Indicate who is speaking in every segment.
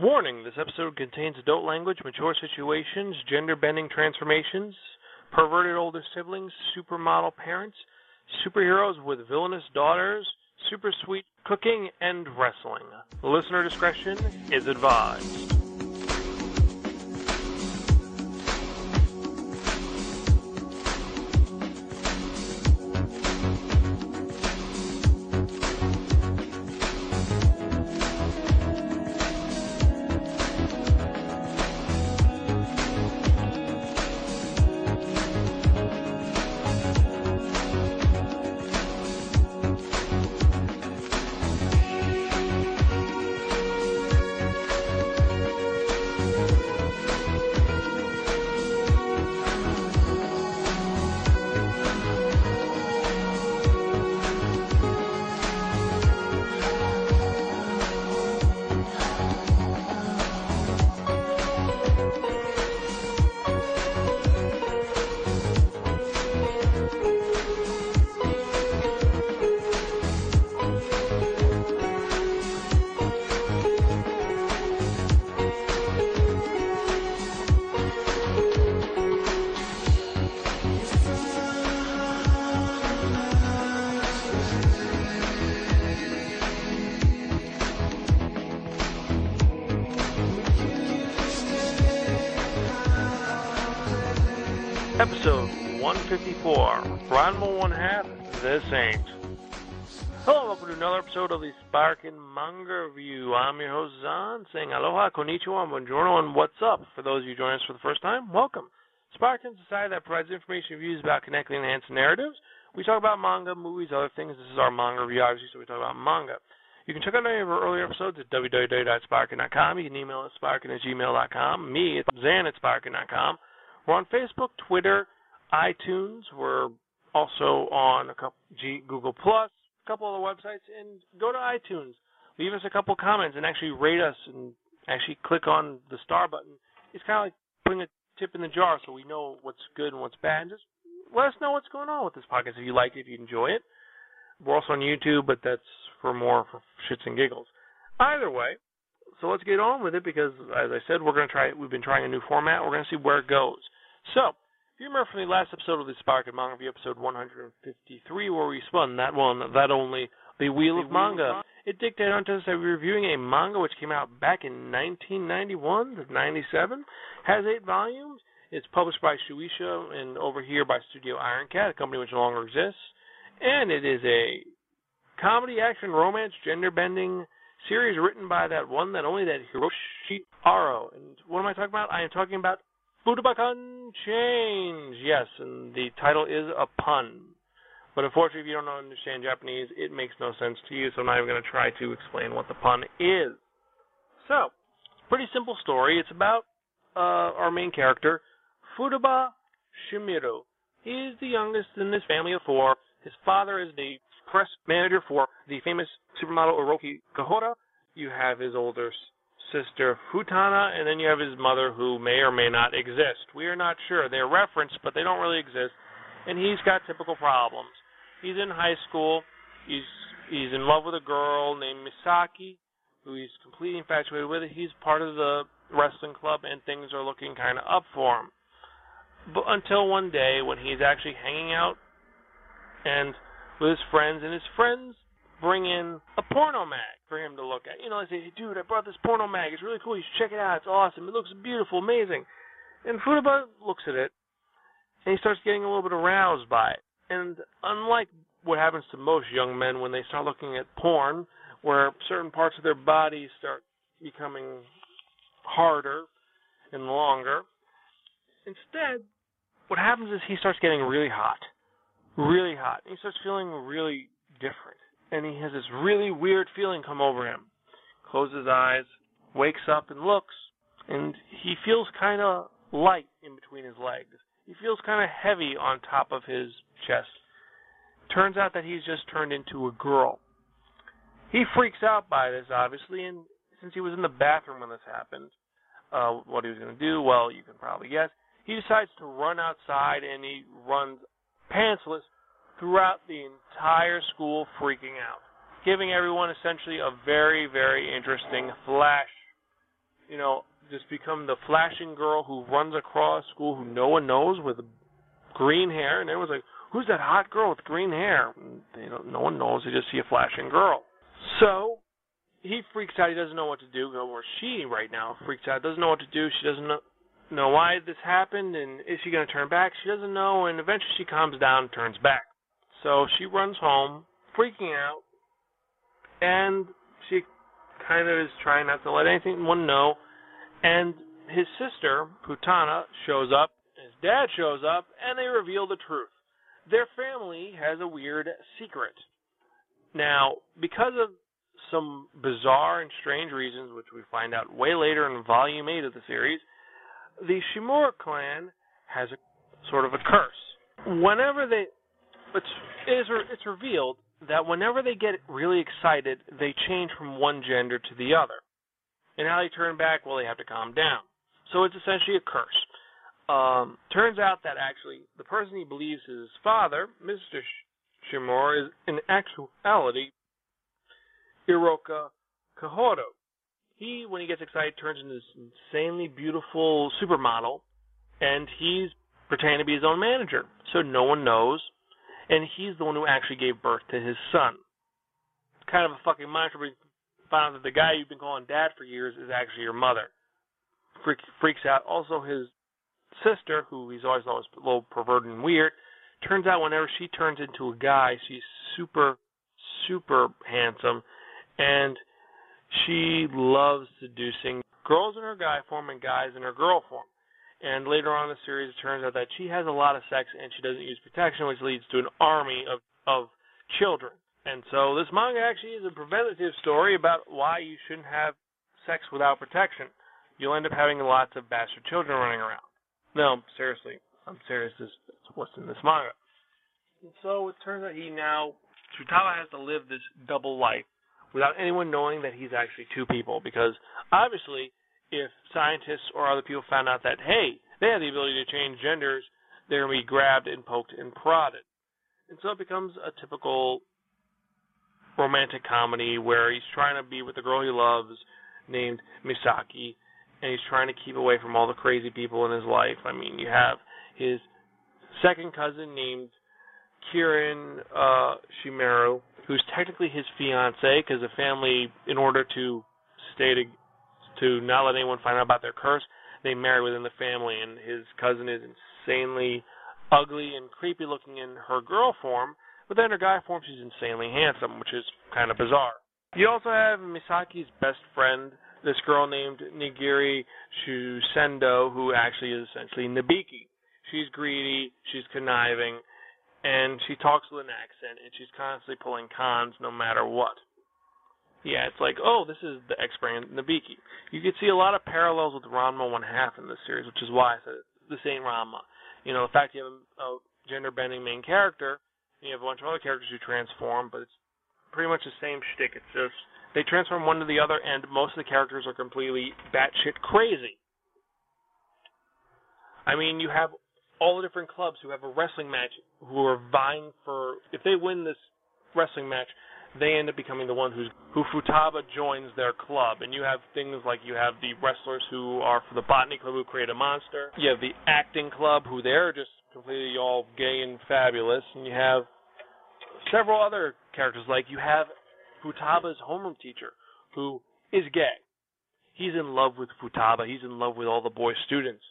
Speaker 1: Warning this episode contains adult language, mature situations, gender bending transformations, perverted older siblings, supermodel parents, superheroes with villainous daughters, super sweet cooking, and wrestling. Listener discretion is advised. 154, Ranma One Half, The Saint. Hello, welcome to another episode of the Sparkin Manga Review. I'm your host Zan, saying aloha, konnichiwa, buongiorno, and what's up. For those of you joining us for the first time, welcome. Sparkin Society that provides information and views about connecting and enhancing narratives. We talk about manga, movies, other things. This is our manga review, obviously, so we talk about manga. You can check out any of our earlier episodes at www.sparkin.com. You can email us sparkin at gmail.com. Me, it's Zan at sparkin.com. We're on Facebook, Twitter, iTunes. We're also on a couple G, Google Plus, a couple other websites, and go to iTunes. Leave us a couple comments and actually rate us and actually click on the star button. It's kind of like putting a tip in the jar so we know what's good and what's bad. Just let us know what's going on with this podcast if you like it, if you enjoy it. We're also on YouTube, but that's for more for shits and giggles. Either way, so let's get on with it because, as I said, we're going to try. We've been trying a new format. We're going to see where it goes. So, you remember from the last episode of the Sparkin Manga Review, episode 153, where we spun that one, that only, the Wheel
Speaker 2: The
Speaker 1: of Manga, it dictated onto us that we're reviewing a manga which came out back in 1991 to 97, has eight volumes. It's published by Shueisha and over here by Studio Iron Cat, a company which no longer exists. And it is a comedy, action, romance, gender bending series written by that one, that only, that Hiroshi Aro. And what am I talking about? I am talking about Futaba-kun Change. Yes, and the title is a pun. But unfortunately, if you don't understand Japanese, it makes no sense to you, so I'm not even going to try to explain what the pun is. So, pretty simple story. It's about uh, our main character, Futaba Shimura. He's the youngest in this family of four. His father is the press manager for the famous supermodel Oroki Kahora. You have his older sister Futana, and then you have his mother who may or may not exist. We are not sure. They're referenced, but they don't really exist. And he's got typical problems. He's in high school. He's he's in love with a girl named Misaki, who he's completely infatuated with. He's part of the wrestling club, and things are looking kind of up for him. But until one day when he's actually hanging out and with his friends, and his friends bring in a porno mag for him to look at. You know, I say, hey, dude, I brought this porno mag. It's really cool. You should check it out. It's awesome. It looks beautiful, amazing. And Futaba looks at it, and he starts getting a little bit aroused by it. And unlike what happens to most young men when they start looking at porn, where certain parts of their body start becoming harder and longer, instead, what happens is he starts getting really hot. Really hot. and He starts feeling really different. And he has this really weird feeling come over him. Closes his eyes, wakes up and looks, and he feels kind of light in between his legs. He feels kind of heavy on top of his chest. Turns out that he's just turned into a girl. He freaks out by this, obviously, and since he was in the bathroom when this happened, uh, what he was going to do, well, you can probably guess. He decides to run outside and he runs pantsless throughout the entire school, freaking out, giving everyone essentially a very, very interesting flash you know, just become the flashing girl who runs across school who no one knows with green hair, and everyone's like, "Who's that hot girl with green hair?" And they don't. No one knows. They just see a flashing girl. So he freaks out. He doesn't know what to do. Or she right now freaks out. Doesn't know what to do. She doesn't know know why this happened and is she going to turn back? She doesn't know, and eventually she calms down and turns back. So she runs home, freaking out, and she kind of is trying not to let anyone know. And his sister, Putana, shows up, his dad shows up, and they reveal the truth. Their family has a weird secret. Now, because of some bizarre and strange reasons, which we find out way later in Volume 8 of the series, the Shimura clan has a sort of a curse. Whenever they, it's it is it's revealed that whenever they get really excited, they change from one gender to the other. And how they turn back, well, they have to calm down. So it's essentially a curse. Um, turns out that actually the person he believes is his father, Mr. Shimura, is in actuality Iroka Kahoro, he, when he gets excited, turns into this insanely beautiful supermodel, and he's pretending to be his own manager, so no one knows, and he's the one who actually gave birth to his son. Kind of a fucking monster, but found that the guy you've been calling dad for years is actually your mother. Freak, freaks out. Also, his sister, who he's always always a little perverted and weird, turns out whenever she turns into a guy, she's super, super handsome, and she loves seducing girls in her guy form and guys in her girl form. And later on in the series, it turns out that she has a lot of sex and she doesn't use protection, which leads to an army of of children. And so this manga actually is a preventative story about why you shouldn't have sex without protection. You'll end up having lots of bastard children running around. No, seriously, I'm serious. This is what's in this manga. And so it turns out he now Futaba has to live this double life without anyone knowing that he's actually two people. Because obviously, if scientists or other people found out that, hey, they have the ability to change genders, they're going to be grabbed and poked and prodded. And so it becomes a typical romantic comedy where he's trying to be with the girl he loves, named Misaki, and he's trying to keep away from all the crazy people in his life. I mean, you have his second cousin named Kirin uh, Shimura, who's technically his fiance because the family, in order to stay to, to not let anyone find out about their curse, they marry within the family, and his cousin is insanely ugly and creepy looking in her girl form, but then her guy form she's insanely handsome, which is kind of bizarre. You also have Misaki's best friend, this girl named Nigiri Shusendo, who actually is essentially Nabiki. She's greedy, she's conniving, and she talks with an accent, and she's constantly pulling cons no matter what. Yeah, it's like, oh, this is the X-brand Nabiki. You can see a lot of parallels with Ranma One Half in this series, which is why I said this ain't Ranma. You know, the fact you have a, a gender-bending main character, and you have a bunch of other characters who transform, but it's pretty much the same shtick. It's just they transform one to the other, and most of the characters are completely batshit crazy. I mean, you have all the different clubs who have a wrestling match who are vying for if they win this wrestling match, they end up becoming the one who's who Futaba joins their club. And you have things like you have the wrestlers who are for the botany club who create a monster. You have the acting club who they're just completely all gay and fabulous. And you have several other characters like you have Futaba's homeroom teacher who is gay. He's in love with Futaba. He's in love with all the boy students.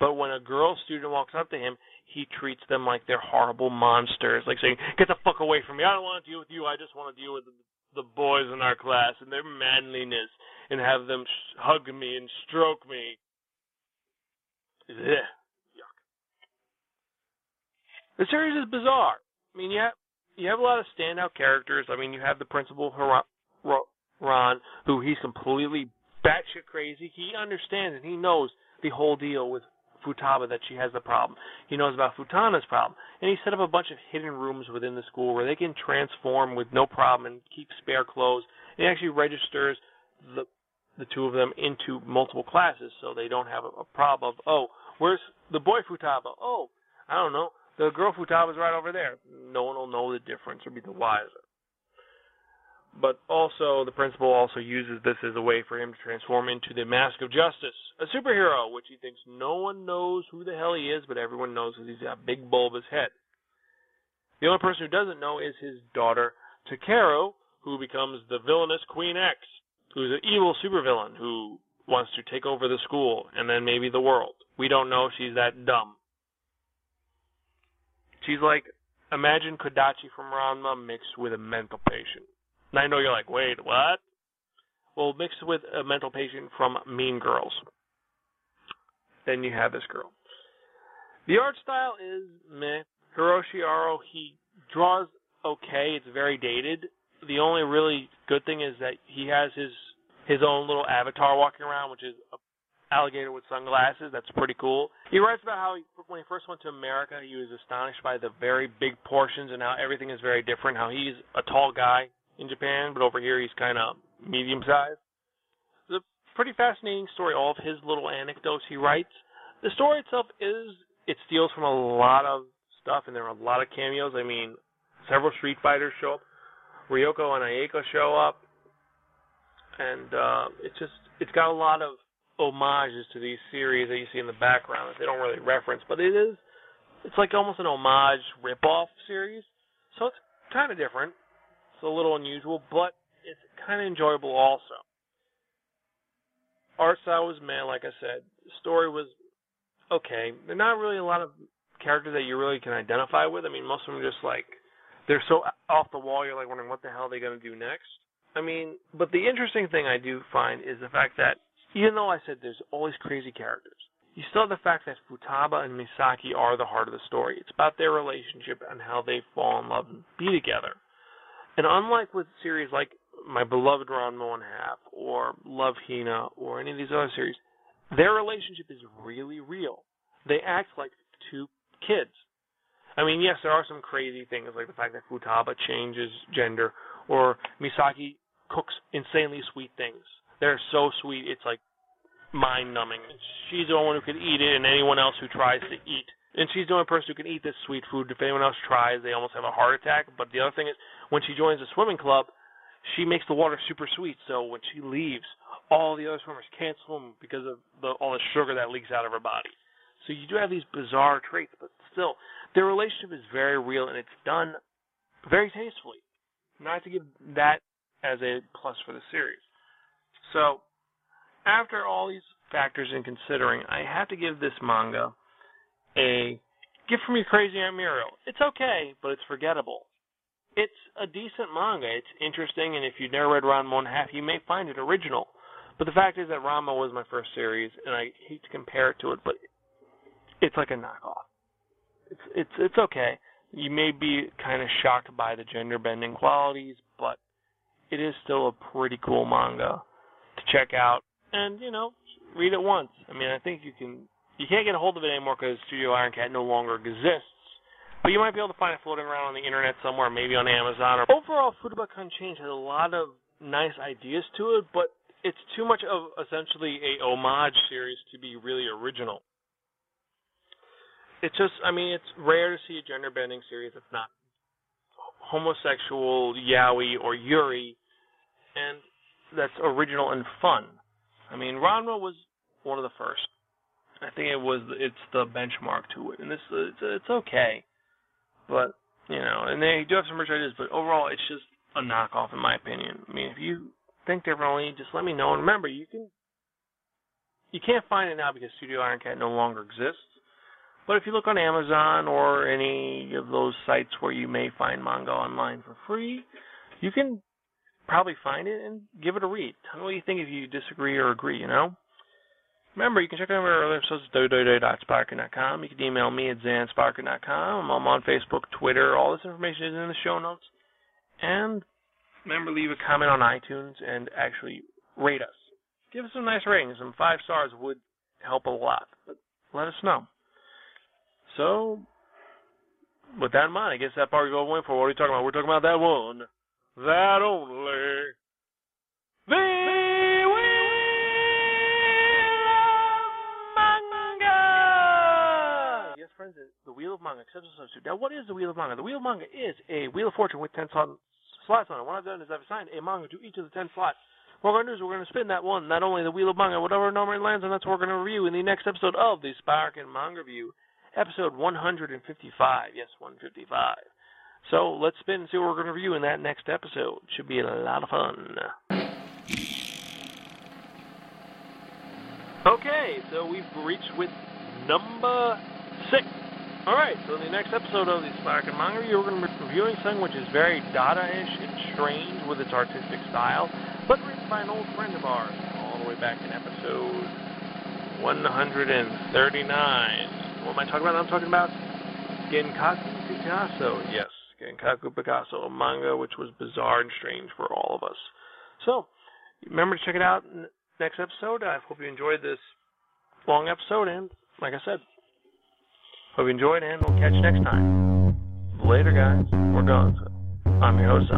Speaker 1: But when a girl student walks up to him, he treats them like they're horrible monsters, like saying, "Get the fuck away from me! I don't want to deal with you. I just want to deal with the, boys in our class and their manliness, and have them sh- hug me and stroke me." Ugh. Yuck. The series is bizarre. I mean, you have you have a lot of standout characters. I mean, you have the principal Ron, who he's completely batshit crazy. He understands and he knows the whole deal with Futaba that she has the problem. He knows about Futana's problem. And he set up a bunch of hidden rooms within the school where they can transform with no problem and keep spare clothes. And he actually registers the the two of them into multiple classes so they don't have a, a problem of, oh, where's the boy Futaba? Oh, I don't know. The girl Futaba's right over there. No one will know the difference or be the wiser. But also, the principal also uses this as a way for him to transform into the Mask of Justice, a superhero, which he thinks no one knows who the hell he is, but everyone knows that he's got a big bulbous head. The only person who doesn't know is his daughter, Takeru, who becomes the villainous Queen X, who's an evil supervillain who wants to take over the school and then maybe the world. We don't know she's that dumb. She's like, imagine Kodachi from Ranma mixed with a mental patient. And I know you're like, wait, what? Well, mixed with a mental patient from Mean Girls. Then you have this girl. The art style is meh. Hiroshi Aro, he draws okay. It's very dated. The only really good thing is that he has his his own little avatar walking around, which is a alligator with sunglasses. That's pretty cool. He writes about how he, when he first went to America, he was astonished by the very big portions and how everything is very different. How he's a tall guy in Japan, but over here he's kind of medium sized. It's a pretty fascinating story. All of his little anecdotes he writes. The story itself is it steals from a lot of stuff, and there are a lot of cameos. I mean, several Street Fighters show up. Ryoko and Ayako show up and uh, it's just it's got a lot of homages to these series that you see in the background that they don't really reference, but it is it's like almost an homage rip-off series, so it's kind of different. It's a little unusual, but it's kind of enjoyable also. Art style was man, like I said. The story was okay. They're not really a lot of characters that you really can identify with. I mean, most of them are just like they're so off the wall. You're like wondering what the hell are they going to do next. I mean, but the interesting thing I do find is the fact that even though I said there's these crazy characters, you still have the fact that Futaba and Misaki are the heart of the story. It's about their relationship and how they fall in love and be together. And unlike with series like My Beloved One Half or Love Hina or any of these other series, their relationship is really real. They act like two kids. I mean, yes, there are some crazy things like the fact that Futaba changes gender or Misaki cooks insanely sweet things. They're so sweet, it's like mind numbing. She's the only one who could eat it, and anyone else who tries to eat. And she's the only person who can eat this sweet food. If anyone else tries, they almost have a heart attack. But the other thing is, when she joins the swimming club, she makes the water super sweet. So when she leaves, all the other swimmers can't swim because of the, all the sugar that leaks out of her body. So you do have these bizarre traits, but still, their relationship is very real, and it's done very tastefully. Not to give that as a plus for the series. So, after all these factors in considering, I have to give this manga a gift from your crazy Aunt Muriel. It's okay, but it's forgettable. It's a decent manga. It's interesting, and if you've never read Ranma One Half, you may find it original. But the fact is that Ranma was my first series, and I hate to compare it to it, but it's like a knockoff. It's it's it's okay. You may be kind of shocked by the gender bending qualities, but it is still a pretty cool manga to check out and you know read it once. I mean, I think you can. You can't get a hold of it anymore because Studio Iron Cat no longer exists. But you might be able to find it floating around on the internet somewhere, maybe on Amazon. Or overall, Futaba Change has a lot of nice ideas to it, but it's too much of essentially a homage series to be really original it's just I mean it's rare to see a gender bending series that's not homosexual yaoi or yuri and that's original and fun. I mean Ranma was one of the first. I think it was it's the benchmark to it, and this it's, it's okay, but you know, and they do have some rich ideas, but overall it's just a knockoff in my opinion. I mean, if you think differently, just let me know. And remember, you can you can't find it now because Studio Iron Cat no longer exists. But if you look on Amazon or any of those sites where you may find manga online for free, you can probably find it and give it a read. Tell me what you think if you disagree or agree, you know? Remember, you can check out our other episodes at www.sparker.com. You can email me at zansparker.com. I'm on Facebook, Twitter. All this information is in the show notes. And remember, leave a comment on iTunes and actually rate us. Give us some nice ratings. Some five stars would help a lot. But let us know. So, with that in mind, I guess that part you're going for. What are we talking about? We're talking about that one, that only, the Manga. Yes, friends, uh, the Wheel of Manga. Now, what is the Wheel of Manga? The Wheel of Manga is a Wheel of Fortune with ten slots on it. What I've done is I've assigned a manga to each of the ten slots. What we're going to do is we're going to spin that one, not only the Wheel of Manga, whatever number it lands on, that's what we're going to review in the next episode of the Sparkin Manga Review, episode 155. Yes, 155. So let's spin and see what we're going to review in that next episode. Should be a lot of fun. Okay, so we've reached with number six. Alright, so in the next episode of the Sparkin Manga Review, we're going to be reviewing something which is very Dada-ish and strange with its artistic style, but written by an old friend of ours, all the way back in episode 139. What am I talking about? I'm talking about Genkaku Picasso. Yes, Genkaku Picasso, a manga which was bizarre and strange for all of us. So, remember to check it out next episode. I hope you enjoyed this long episode, and like I said, hope you enjoyed, and we'll catch you next time. Later, guys. We're gone. I'm your host,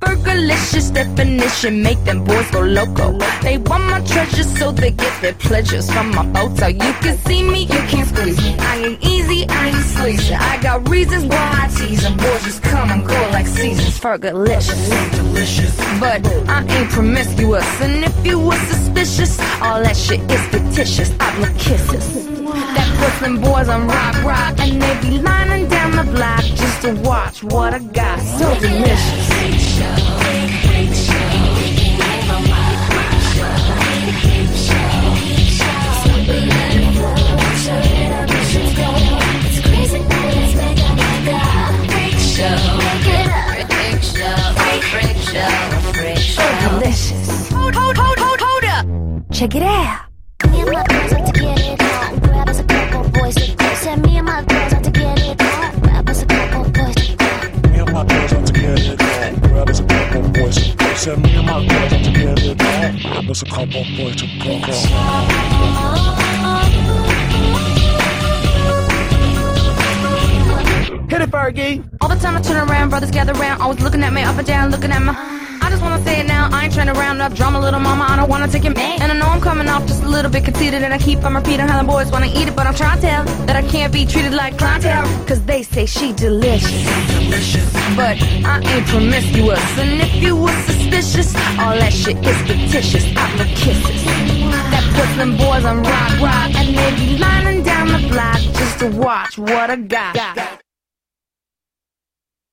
Speaker 2: Fergalicious definition make them boys go loco. They want my treasure so they get their pleasures from my photo. You can see me, you can't squeeze me. I ain't easy, I ain't sleazy. I got reasons why I tease them. Boys just come and go like seasons. Fergalicious. Delicious, but I ain't promiscuous. And if you were suspicious, all that shit is fictitious. I blow kisses. That them boys on rock, rock. And they be lining down the block just to watch what I got. So delicious. Hold, hold, hold up. Check it out.
Speaker 3: Us a couple boys to go.
Speaker 4: Hit it, Fergie.
Speaker 2: All the time I turn around, brothers gather around, always looking at me up and down, looking at me. I just wanna say it now, I ain't trying to round up drama, little mama, I don't wanna take it man. And I know I'm coming off just a little bit conceited, and I keep on repeating how the boys wanna eat it, but I'm trying to tell that I can't be treated like clientele, cause they say she delicious. But I ain't promiscuous, and if you were suspicious, all that shit is fictitious. I blow kisses. That puts them boys on rock, rock, and they be lining down the block just to watch what I got.